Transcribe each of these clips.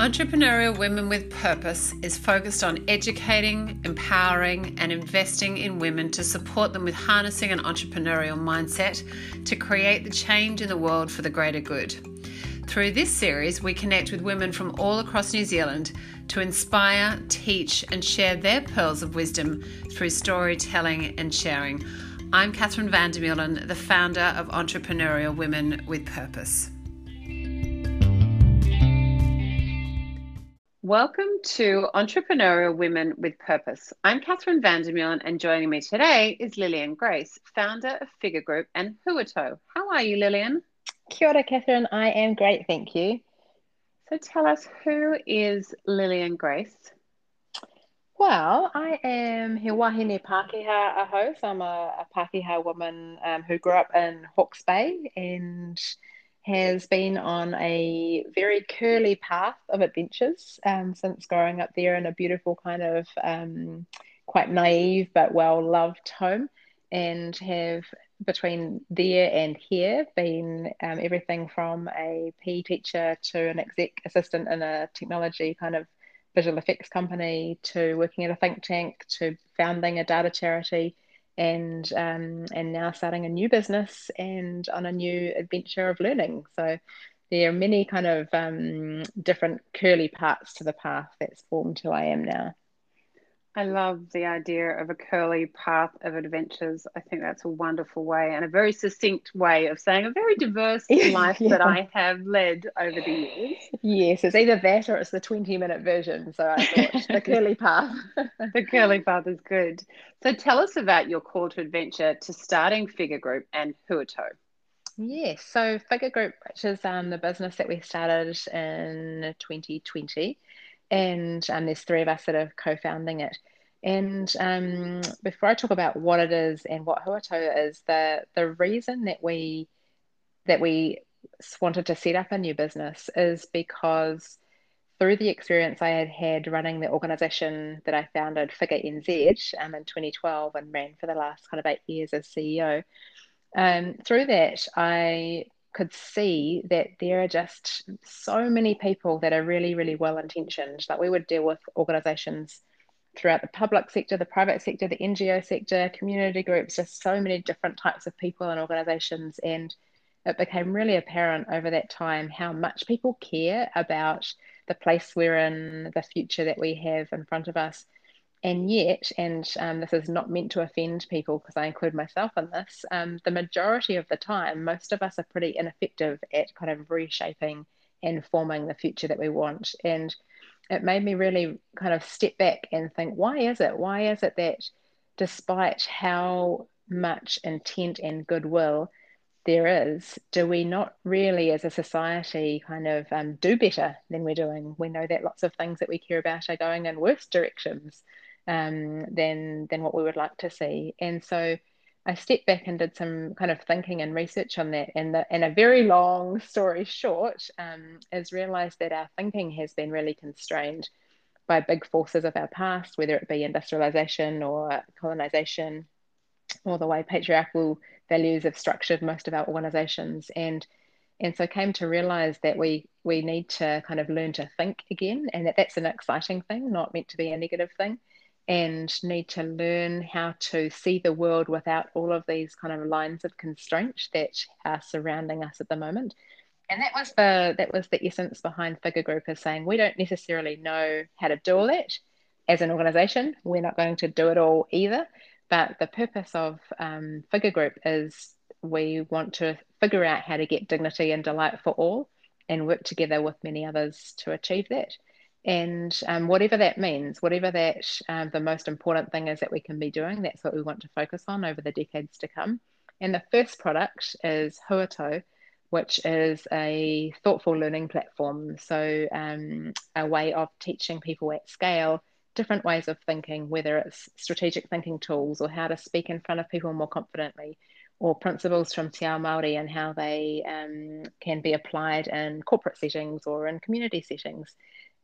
Entrepreneurial Women with Purpose is focused on educating, empowering, and investing in women to support them with harnessing an entrepreneurial mindset to create the change in the world for the greater good. Through this series, we connect with women from all across New Zealand to inspire, teach, and share their pearls of wisdom through storytelling and sharing. I'm Catherine Vandermeulen, the founder of Entrepreneurial Women with Purpose. Welcome to Entrepreneurial Women with Purpose. I'm Catherine Vandermeulen, and joining me today is Lillian Grace, founder of Figure Group and Huato. How are you, Lillian? Kia ora, Catherine. I am great, thank you. So tell us, who is Lillian Grace? Well, I am He Wahine Pākehā aho. So I'm a, a Pākehā woman um, who grew up in Hawke's Bay and has been on a very curly path of adventures um, since growing up there in a beautiful kind of um, quite naive but well loved home, and have between there and here been um, everything from a PE teacher to an exec assistant in a technology kind of visual effects company to working at a think tank to founding a data charity and um, and now starting a new business and on a new adventure of learning. So there are many kind of um, different curly parts to the path that's formed who I am now. I love the idea of a curly path of adventures. I think that's a wonderful way and a very succinct way of saying a very diverse life yeah. that I have led over the years. Yes, it's either that or it's the 20 minute version. So I thought the curly path. the curly path is good. So tell us about your call to adventure to starting Figure Group and Huato. Yes, so Figure Group, which is um, the business that we started in 2020 and um, there's three of us that are co-founding it. And um, before I talk about what it is and what Huato is, the the reason that we that we wanted to set up a new business is because through the experience I had had running the organization that I founded, Figure NZ, um, in 2012 and ran for the last kind of eight years as CEO. Um, through that, I could see that there are just so many people that are really, really well intentioned. Like we would deal with organizations throughout the public sector, the private sector, the NGO sector, community groups, just so many different types of people and organizations. And it became really apparent over that time how much people care about the place we're in, the future that we have in front of us and yet, and um, this is not meant to offend people because I include myself in this, um, the majority of the time, most of us are pretty ineffective at kind of reshaping and forming the future that we want. And it made me really kind of step back and think, why is it? Why is it that despite how much intent and goodwill there is, do we not really, as a society, kind of um, do better than we're doing? We know that lots of things that we care about are going in worse directions um, than than what we would like to see. And so I stepped back and did some kind of thinking and research on that. And the, and a very long story short um, is realised that our thinking has been really constrained by big forces of our past, whether it be industrialization or colonization, or the way patriarchal values have structured most of our organizations. And and so came to realize that we we need to kind of learn to think again and that that's an exciting thing not meant to be a negative thing and need to learn how to see the world without all of these kind of lines of constraint that are surrounding us at the moment. And that was the that was the essence behind Figure Group is saying we don't necessarily know how to do all that as an organization. We're not going to do it all either. But the purpose of um, Figure Group is we want to figure out how to get dignity and delight for all and work together with many others to achieve that. And um, whatever that means, whatever that um, the most important thing is that we can be doing, that's what we want to focus on over the decades to come. And the first product is Huato, which is a thoughtful learning platform. So, um, a way of teaching people at scale different ways of thinking, whether it's strategic thinking tools or how to speak in front of people more confidently, or principles from Te Ao Māori and how they um, can be applied in corporate settings or in community settings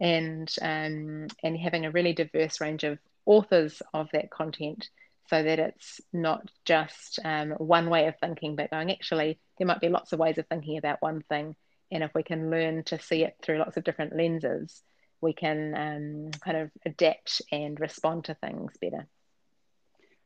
and um, and having a really diverse range of authors of that content so that it's not just um, one way of thinking but going actually there might be lots of ways of thinking about one thing And if we can learn to see it through lots of different lenses, we can um, kind of adapt and respond to things better.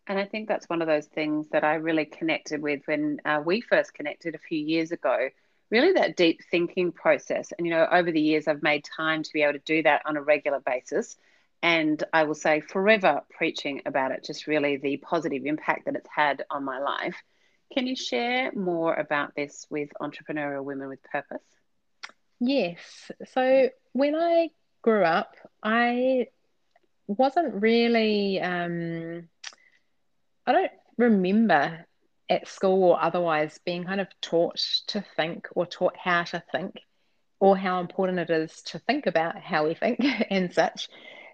And I think that's one of those things that I really connected with when uh, we first connected a few years ago. Really, that deep thinking process. And, you know, over the years, I've made time to be able to do that on a regular basis. And I will say, forever preaching about it, just really the positive impact that it's had on my life. Can you share more about this with Entrepreneurial Women with Purpose? Yes. So, when I grew up, I wasn't really. Um, I don't remember at school or otherwise being kind of taught to think or taught how to think or how important it is to think about how we think and such.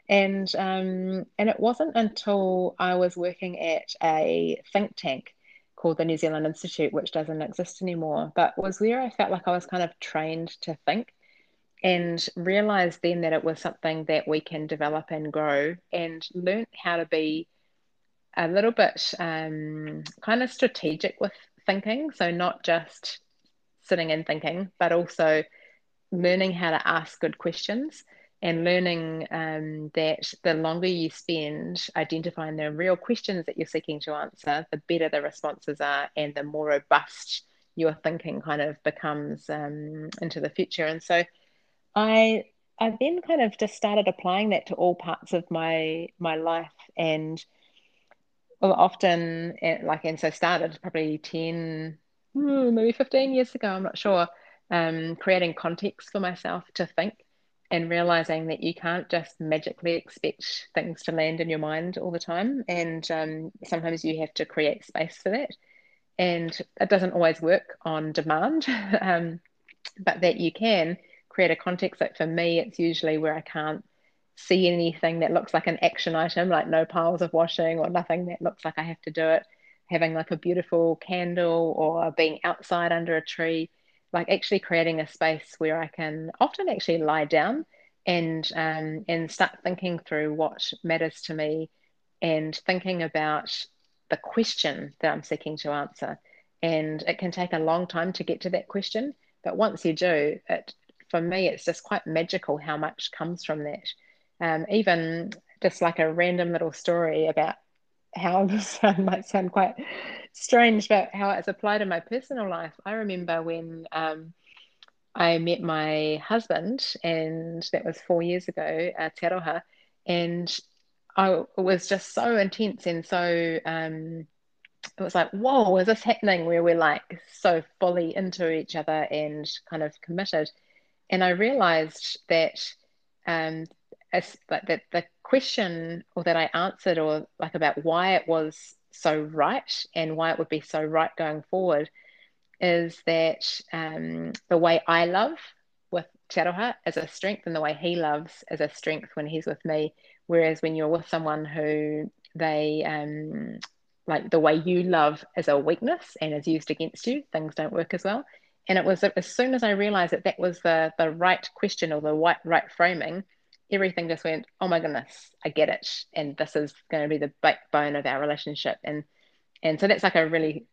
And um, and it wasn't until I was working at a think tank called the New Zealand Institute, which doesn't exist anymore, but was where I felt like I was kind of trained to think and realized then that it was something that we can develop and grow and learn how to be a little bit um, kind of strategic with thinking. So, not just sitting and thinking, but also learning how to ask good questions and learning um, that the longer you spend identifying the real questions that you're seeking to answer, the better the responses are and the more robust your thinking kind of becomes um, into the future. And so, I I then kind of just started applying that to all parts of my my life and often eh, like and so started probably 10 hmm, maybe 15 years ago i'm not sure um, creating context for myself to think and realizing that you can't just magically expect things to land in your mind all the time and um, sometimes you have to create space for that. And it doesn't always work on demand um, but that you can create a context like for me it's usually where i can't see anything that looks like an action item, like no piles of washing or nothing that looks like I have to do it, having like a beautiful candle or being outside under a tree, like actually creating a space where I can often actually lie down and um, and start thinking through what matters to me and thinking about the question that I'm seeking to answer. And it can take a long time to get to that question, but once you do, it for me it's just quite magical how much comes from that um, even just like a random little story about how this might sound quite strange, but how it's applied in my personal life. I remember when um, I met my husband, and that was four years ago, uh, Te Aroha, and I was just so intense and so um, it was like, whoa, is this happening where we're like so fully into each other and kind of committed? And I realized that um, as like that the question or that I answered or like about why it was so right and why it would be so right going forward is that um, the way I love with Te Aroha as a strength and the way he loves as a strength when he's with me. Whereas when you're with someone who they um, like the way you love as a weakness and is used against you, things don't work as well. And it was as soon as I realized that that was the the right question or the right right framing, everything just went, oh my goodness, I get it, and this is going to be the backbone of our relationship, and and so that's like a really,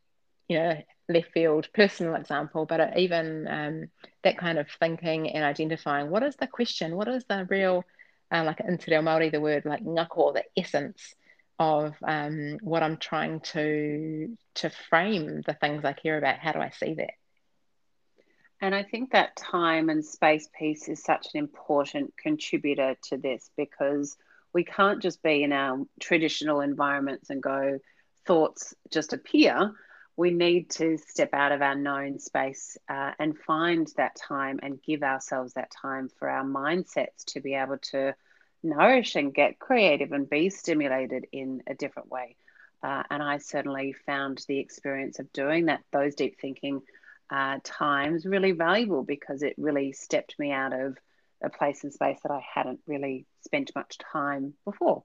you know, left field personal example, but even um, that kind of thinking and identifying what is the question, what is the real, uh, like in Te Reo Māori, the word like ngako, the essence of um, what I'm trying to to frame the things I care about. How do I see that? And I think that time and space piece is such an important contributor to this because we can't just be in our traditional environments and go, thoughts just appear. We need to step out of our known space uh, and find that time and give ourselves that time for our mindsets to be able to nourish and get creative and be stimulated in a different way. Uh, and I certainly found the experience of doing that, those deep thinking uh, times really valuable because it really stepped me out of a place and space that I hadn't really spent much time before.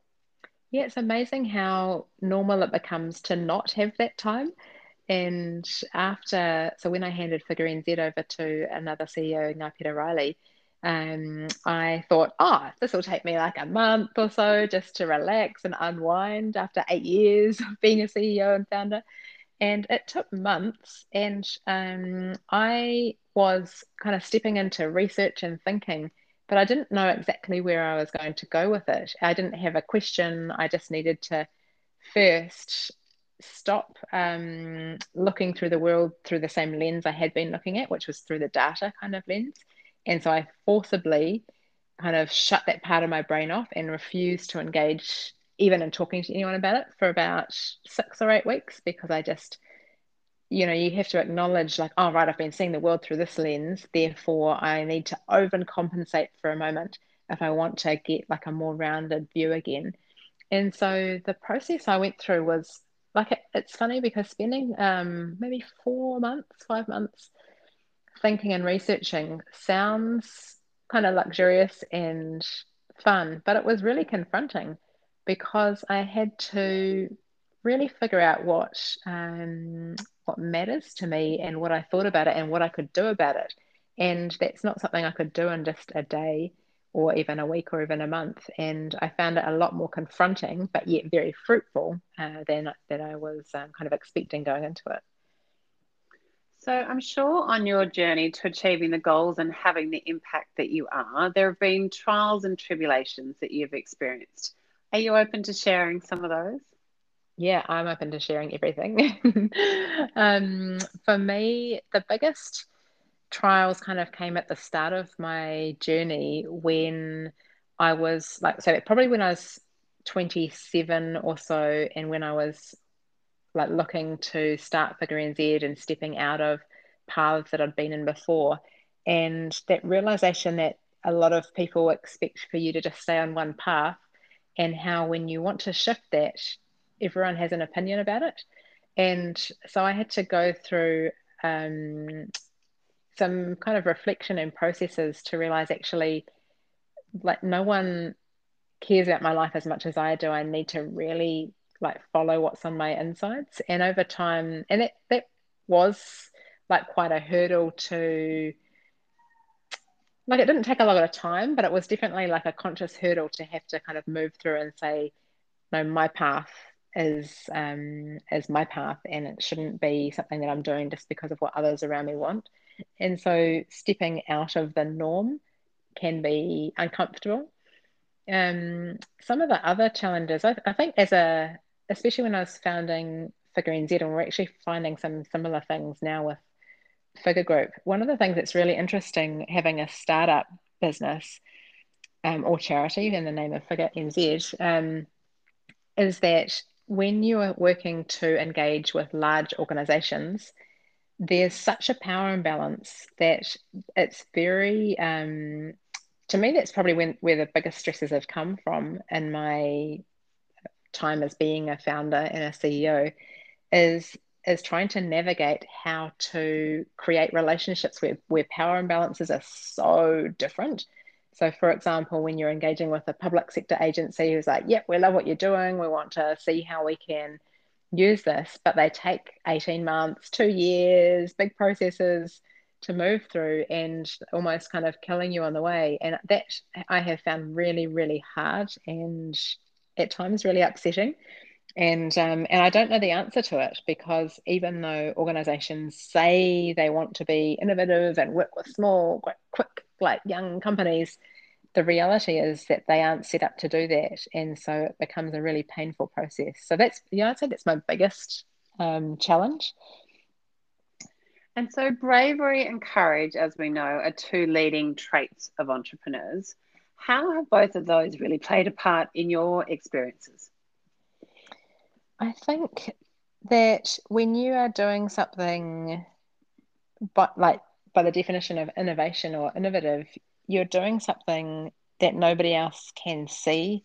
Yeah, it's amazing how normal it becomes to not have that time. And after, so when I handed Figure NZ over to another CEO, Ngā Riley, um, I thought, oh, this will take me like a month or so just to relax and unwind after eight years of being a CEO and founder. And it took months, and um, I was kind of stepping into research and thinking, but I didn't know exactly where I was going to go with it. I didn't have a question. I just needed to first stop um, looking through the world through the same lens I had been looking at, which was through the data kind of lens. And so I forcibly kind of shut that part of my brain off and refused to engage even in talking to anyone about it for about six or eight weeks because I just, you know, you have to acknowledge, like, oh, right, I've been seeing the world through this lens. Therefore, I need to overcompensate for a moment if I want to get like a more rounded view again. And so the process I went through was like, it, it's funny because spending um, maybe four months, five months thinking and researching sounds kind of luxurious and fun, but it was really confronting because I had to really figure out what um, what matters to me and what I thought about it and what I could do about it. And that's not something I could do in just a day or even a week or even a month. And I found it a lot more confronting, but yet very fruitful uh, than than I was um, kind of expecting going into it. So I'm sure on your journey to achieving the goals and having the impact that you are, there have been trials and tribulations that you've experienced. Are you open to sharing some of those? Yeah, I'm open to sharing everything. um, for me, the biggest trials kind of came at the start of my journey when I was like, so probably when I was 27 or so, and when I was like looking to start Figure NZ and stepping out of paths that I'd been in before. And that realization that a lot of people expect for you to just stay on one path, and how when you want to shift that, everyone has an opinion about it. And so I had to go through um, some kind of reflection and processes to realize actually, like, no one cares about my life as much as I do. I need to really like follow what's on my insides. And over time, and it that was like quite a hurdle to like it didn't take a lot of time, but it was definitely like a conscious hurdle to have to kind of move through and say, no, my path is um is my path and it shouldn't be something that I'm doing just because of what others around me want. And so stepping out of the norm can be uncomfortable. Um, some of the other challenges, I, I think, as a especially when I was founding Figure NZ, and we're actually finding some similar things now with Figure Group. One of the things that's really interesting having a startup business um, or charity in the name of Figure NZ um, is that when you are working to engage with large organizations, there's such a power imbalance that it's very um, to me that's probably when where the biggest stresses have come from in my time as being a founder and a CEO is is trying to navigate how to create relationships where, where power imbalances are so different. So, for example, when you're engaging with a public sector agency who's like, yep, we love what you're doing, we want to see how we can use this, but they take 18 months, two years, big processes to move through and almost kind of killing you on the way. And that I have found really, really hard and at times really upsetting. And um, and I don't know the answer to it because even though organisations say they want to be innovative and work with small, quick, like young companies, the reality is that they aren't set up to do that, and so it becomes a really painful process. So that's yeah, I'd say that's my biggest um, challenge. And so, bravery and courage, as we know, are two leading traits of entrepreneurs. How have both of those really played a part in your experiences? I think that when you are doing something, but like by the definition of innovation or innovative, you're doing something that nobody else can see.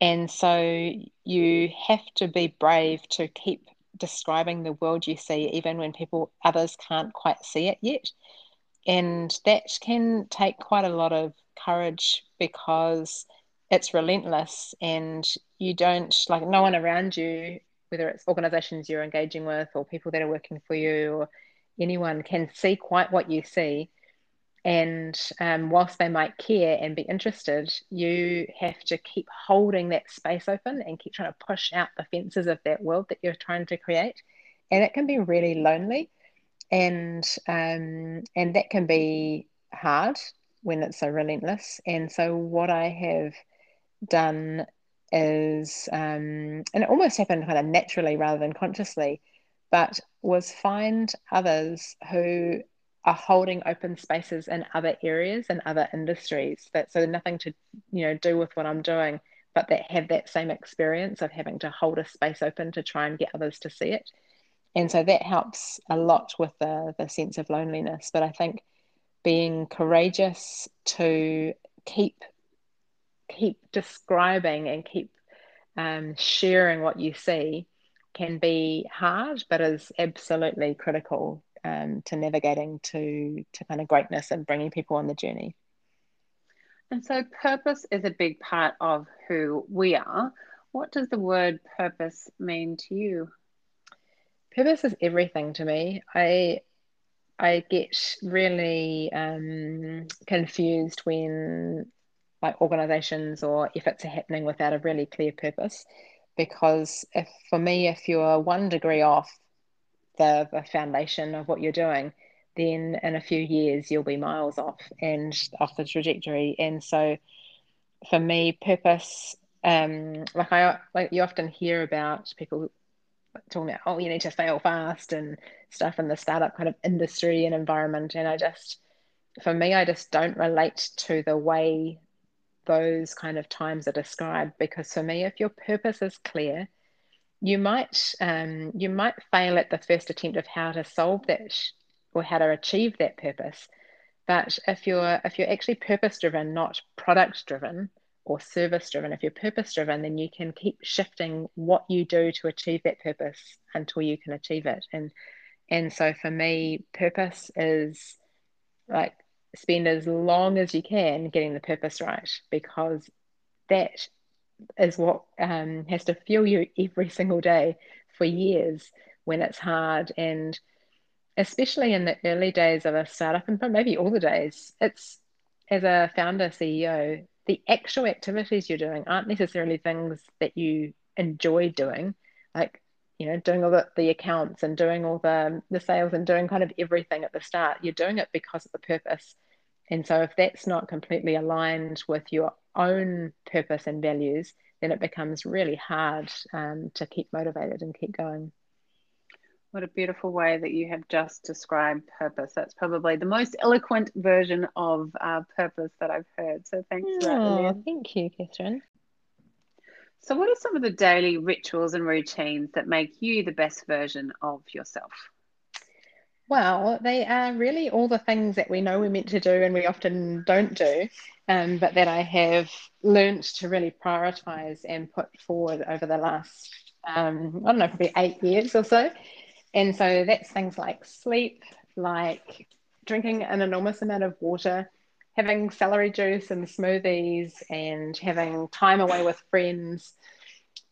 And so you have to be brave to keep describing the world you see, even when people, others can't quite see it yet. And that can take quite a lot of courage because it's relentless and you don't like no one around you whether it's organizations you're engaging with or people that are working for you or anyone can see quite what you see and um, whilst they might care and be interested you have to keep holding that space open and keep trying to push out the fences of that world that you're trying to create and it can be really lonely, and um, and that can be hard when it's so relentless. And so what I have done is, um, and it almost happened kind of naturally rather than consciously, but was find others who are holding open spaces in other areas and other industries that so nothing to you know do with what I'm doing, but that have that same experience of having to hold a space open to try and get others to see it. And so that helps a lot with the, the sense of loneliness. But I think being courageous to keep keep describing and keep um, sharing what you see can be hard, but is absolutely critical um, to navigating to to kind of greatness and bringing people on the journey. And so, purpose is a big part of who we are. What does the word purpose mean to you? Purpose is everything to me. I I get really um, confused when like organizations or efforts are happening without a really clear purpose. Because if for me if you're one degree off the, the foundation of what you're doing then in a few years you'll be miles off and off the trajectory. And so for me purpose um like i like you often hear about people talking about oh you need to fail fast and stuff in the startup kind of industry and environment. And i just for me i just don't relate to the way those kind of times are described because for me if your purpose is clear you might um, you might fail at the first attempt of how to solve that or how to achieve that purpose. But if you're if you're actually purpose driven not product driven or service driven if you're purpose driven then you can keep shifting what you do to achieve that purpose until you can achieve it. And and so for me purpose is like spend as long as you can getting the purpose right because that is what um, has to fuel you every single day for years when it's hard. And especially in the early days of a startup and maybe all the days it's as a founder ceo the actual activities you're doing aren't necessarily things that you enjoy doing. Like you know doing all the, the accounts and doing all the the sales and doing kind of everything at the start you're doing it because of the purpose and so if that's not completely aligned with your own purpose and values then it becomes really hard um, to keep motivated and keep going what a beautiful way that you have just described purpose. That's probably the most eloquent version of uh, purpose that I've heard. So thanks oh, for that. Thank you, Catherine. So, what are some of the daily rituals and routines that make you the best version of yourself? Well, they are really all the things that we know we're meant to do and we often don't do, um, but that I have learnt to really prioritize and put forward over the last, um, I don't know, probably eight years or so. And so that's things like sleep, like drinking an enormous amount of water, having celery juice and smoothies, and having time away with friends,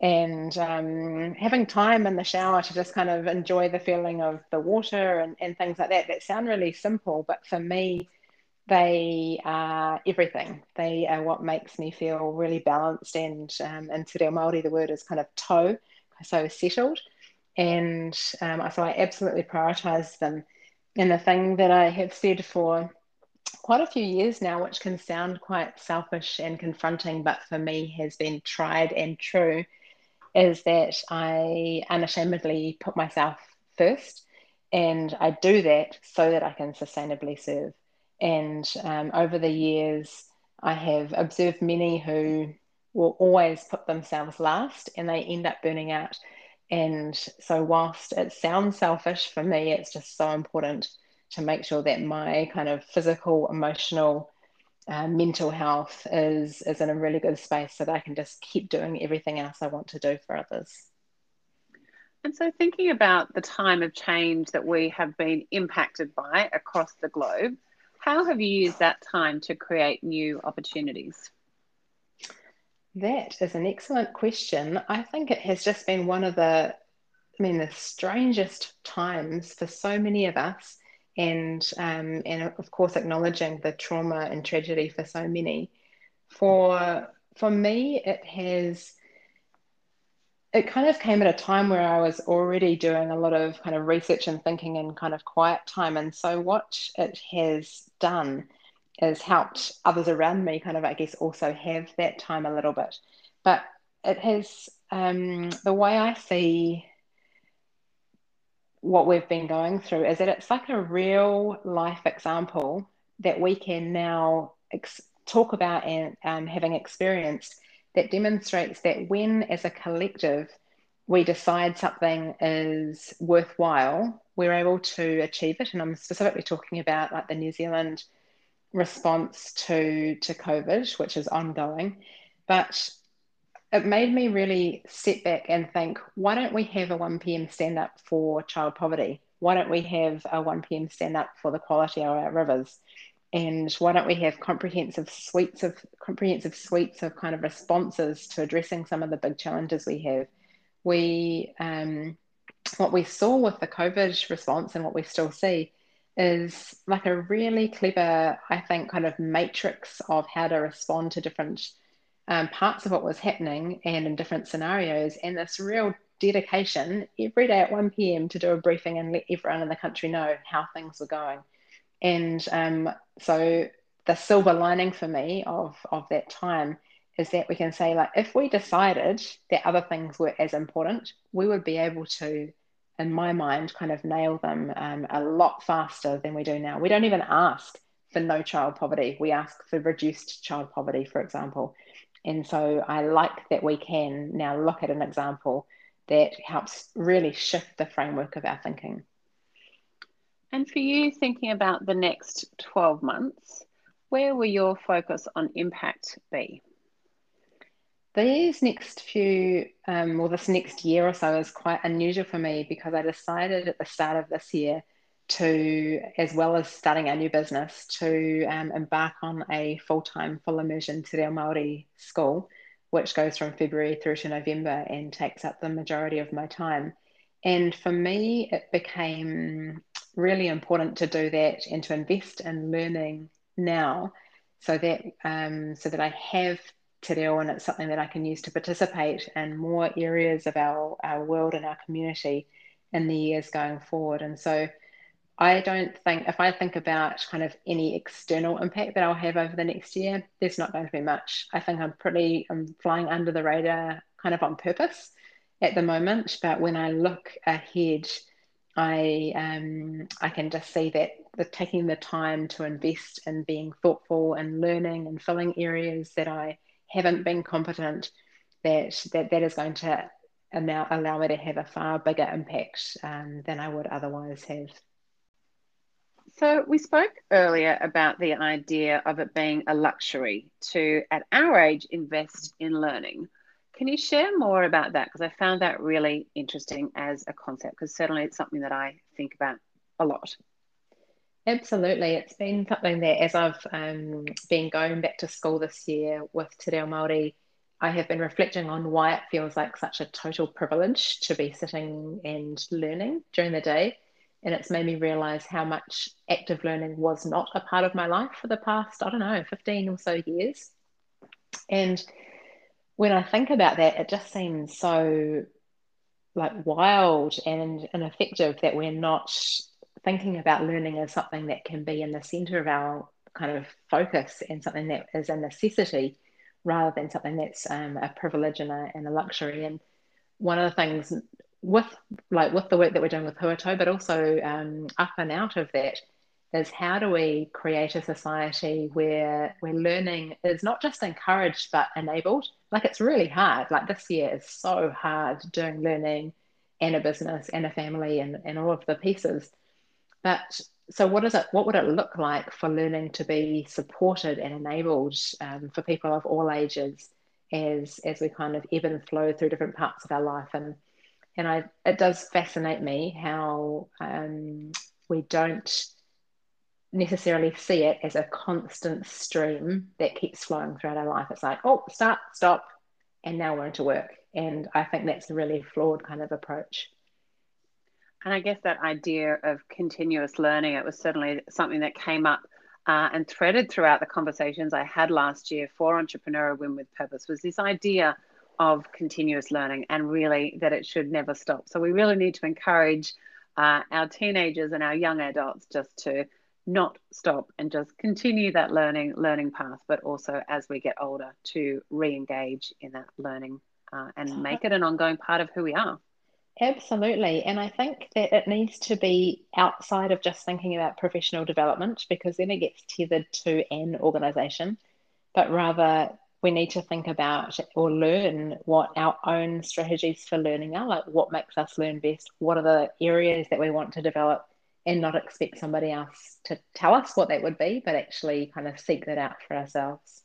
and um, having time in the shower to just kind of enjoy the feeling of the water and, and things like that. That sound really simple, but for me, they are everything. They are what makes me feel really balanced and um, in Te Reo Māori, the word is kind of tau, so settled and um, so I absolutely prioritize them. And the thing that I have said for quite a few years now, which can sound quite selfish and confronting, but for me has been tried and true, is that I unashamedly put myself first. And I do that so that I can sustainably serve. And um, over the years, I have observed many who will always put themselves last and they end up burning out and so, whilst it sounds selfish for me, it's just so important to make sure that my kind of physical, emotional, uh, mental health is is in a really good space so that I can just keep doing everything else I want to do for others. And so, thinking about the time of change that we have been impacted by across the globe, how have you used that time to create new opportunities? That is an excellent question. I think it has just been one of the, I mean, the strangest times for so many of us, and um, and of course acknowledging the trauma and tragedy for so many. For for me, it has it kind of came at a time where I was already doing a lot of kind of research and thinking in kind of quiet time. And so, what it has done is helped others around me kind of, I guess, also have that time a little bit. But it has, um, the way I see what we've been going through is that it's like a real life example that we can now ex- talk about and um, having experienced that demonstrates that when, as a collective, we decide something is worthwhile, we're able to achieve it. And I'm specifically talking about like the New Zealand response to to COVID, which is ongoing. But it made me really sit back and think, why don't we have a 1 p.m. stand up for child poverty? Why don't we have a 1 p.m. stand up for the quality of our rivers? and why don't we have comprehensive suites of comprehensive suites of kind of responses to addressing some of the big challenges we have we um, what we saw with the covid response and what we still see is like a really clever i think kind of matrix of how to respond to different um, parts of what was happening and in different scenarios and this real dedication every day at 1 p.m to do a briefing and let everyone in the country know how things were going and um, so the silver lining for me of, of that time is that we can say, like, if we decided that other things were as important, we would be able to, in my mind, kind of nail them um, a lot faster than we do now. We don't even ask for no child poverty, we ask for reduced child poverty, for example. And so I like that we can now look at an example that helps really shift the framework of our thinking. And for you, thinking about the next 12 months, where will your focus on impact be? These next few, um, well, this next year or so is quite unusual for me because I decided at the start of this year to, as well as starting a new business, to um, embark on a full time, full immersion Te Reo Māori school, which goes from February through to November and takes up the majority of my time. And for me, it became really important to do that and to invest in learning now so that um, so that I have te reo and it's something that I can use to participate in more areas of our, our world and our community in the years going forward. And so I don't think if I think about kind of any external impact that I'll have over the next year, there's not going to be much. I think I'm pretty I'm flying under the radar kind of on purpose at the moment. But when I look ahead, I um, I can just see that the taking the time to invest in being thoughtful and learning and filling areas that I haven't been competent, that that that is going to allow, allow me to have a far bigger impact um, than I would otherwise have. So we spoke earlier about the idea of it being a luxury to, at our age, invest in learning. Can you share more about that? Because I found that really interesting as a concept, because certainly it's something that I think about a lot. Absolutely. It's been something that as I've um, been going back to school this year with Te Reo Māori, I have been reflecting on why it feels like such a total privilege to be sitting and learning during the day. And it's made me realize how much active learning was not a part of my life for the past, I don't know, 15 or so years. And when I think about that, it just seems so like wild and ineffective that we're not thinking about learning as something that can be in the center of our kind of focus and something that is a necessity rather than something that's um, a privilege and a, and a luxury. And one of the things with like with the work that we're doing with Huato, but also um, up and out of that, is how do we create a society where where learning is not just encouraged but enabled? Like it's really hard. Like this year is so hard doing learning and a business and a family and, and all of the pieces. But so what is it what would it look like for learning to be supported and enabled um, for people of all ages as as we kind of ebb and flow through different parts of our life? And and I it does fascinate me how um, we don't necessarily see it as a constant stream that keeps flowing throughout our life. It's like, oh, start, stop, and now we're into work. And I think that's a really flawed kind of approach. And I guess that idea of continuous learning, it was certainly something that came up uh, and threaded throughout the conversations I had last year for Entrepreneur Women with Purpose, was this idea of continuous learning and really that it should never stop. So we really need to encourage uh, our teenagers and our young adults just to not stop and just continue that learning learning path, but also as we get older to re-engage in that learning uh, and make it an ongoing part of who we are. Absolutely. And I think that it needs to be outside of just thinking about professional development because then it gets tethered to an organization, but rather we need to think about or learn what our own strategies for learning are like what makes us learn best what are the areas that we want to develop and not expect somebody else to tell us what that would be but actually kind of seek that out for ourselves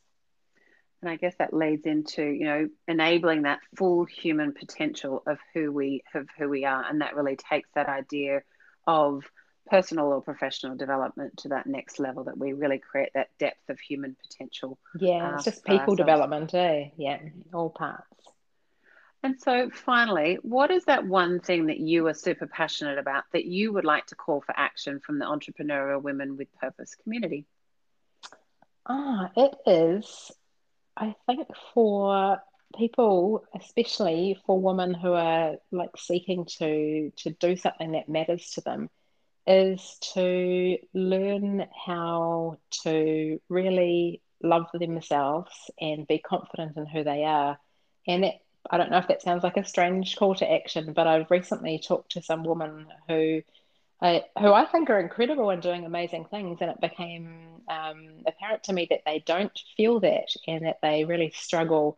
and I guess that leads into, you know, enabling that full human potential of who we of who we are. And that really takes that idea of personal or professional development to that next level that we really create that depth of human potential. Yeah, uh, it's just people ourselves. development, eh? Yeah, all parts. And so finally, what is that one thing that you are super passionate about that you would like to call for action from the entrepreneurial women with purpose community? Ah, it is I think for people, especially for women who are like seeking to to do something that matters to them, is to learn how to really love themselves and be confident in who they are. And that, I don't know if that sounds like a strange call to action, but I've recently talked to some woman who uh, who I think are incredible and doing amazing things. And it became um, apparent to me that they don't feel that and that they really struggle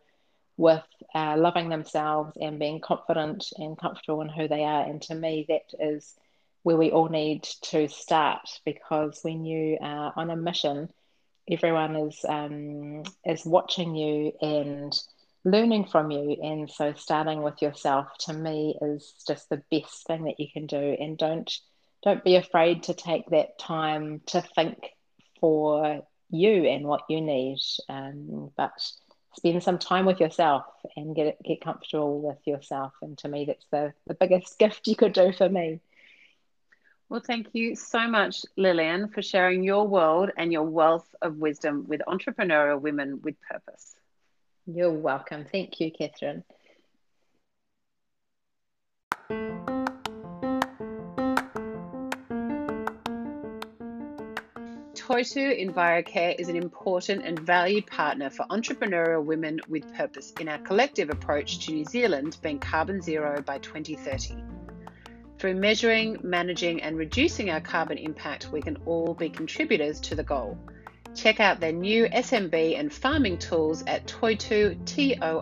with uh, loving themselves and being confident and comfortable in who they are. And to me, that is where we all need to start because when you are on a mission, everyone is um, is watching you and learning from you. And so, starting with yourself to me is just the best thing that you can do. And don't don't be afraid to take that time to think for you and what you need. Um, but spend some time with yourself and get get comfortable with yourself. And to me, that's the, the biggest gift you could do for me. Well, thank you so much, Lillian, for sharing your world and your wealth of wisdom with entrepreneurial women with purpose. You're welcome. Thank you, Catherine. Toitū EnviroCare is an important and valued partner for entrepreneurial women with purpose in our collective approach to New Zealand being carbon zero by 2030. Through measuring, managing, and reducing our carbon impact, we can all be contributors to the goal. Check out their new SMB and farming tools at toitu, T-O-I-T-U.co.nz.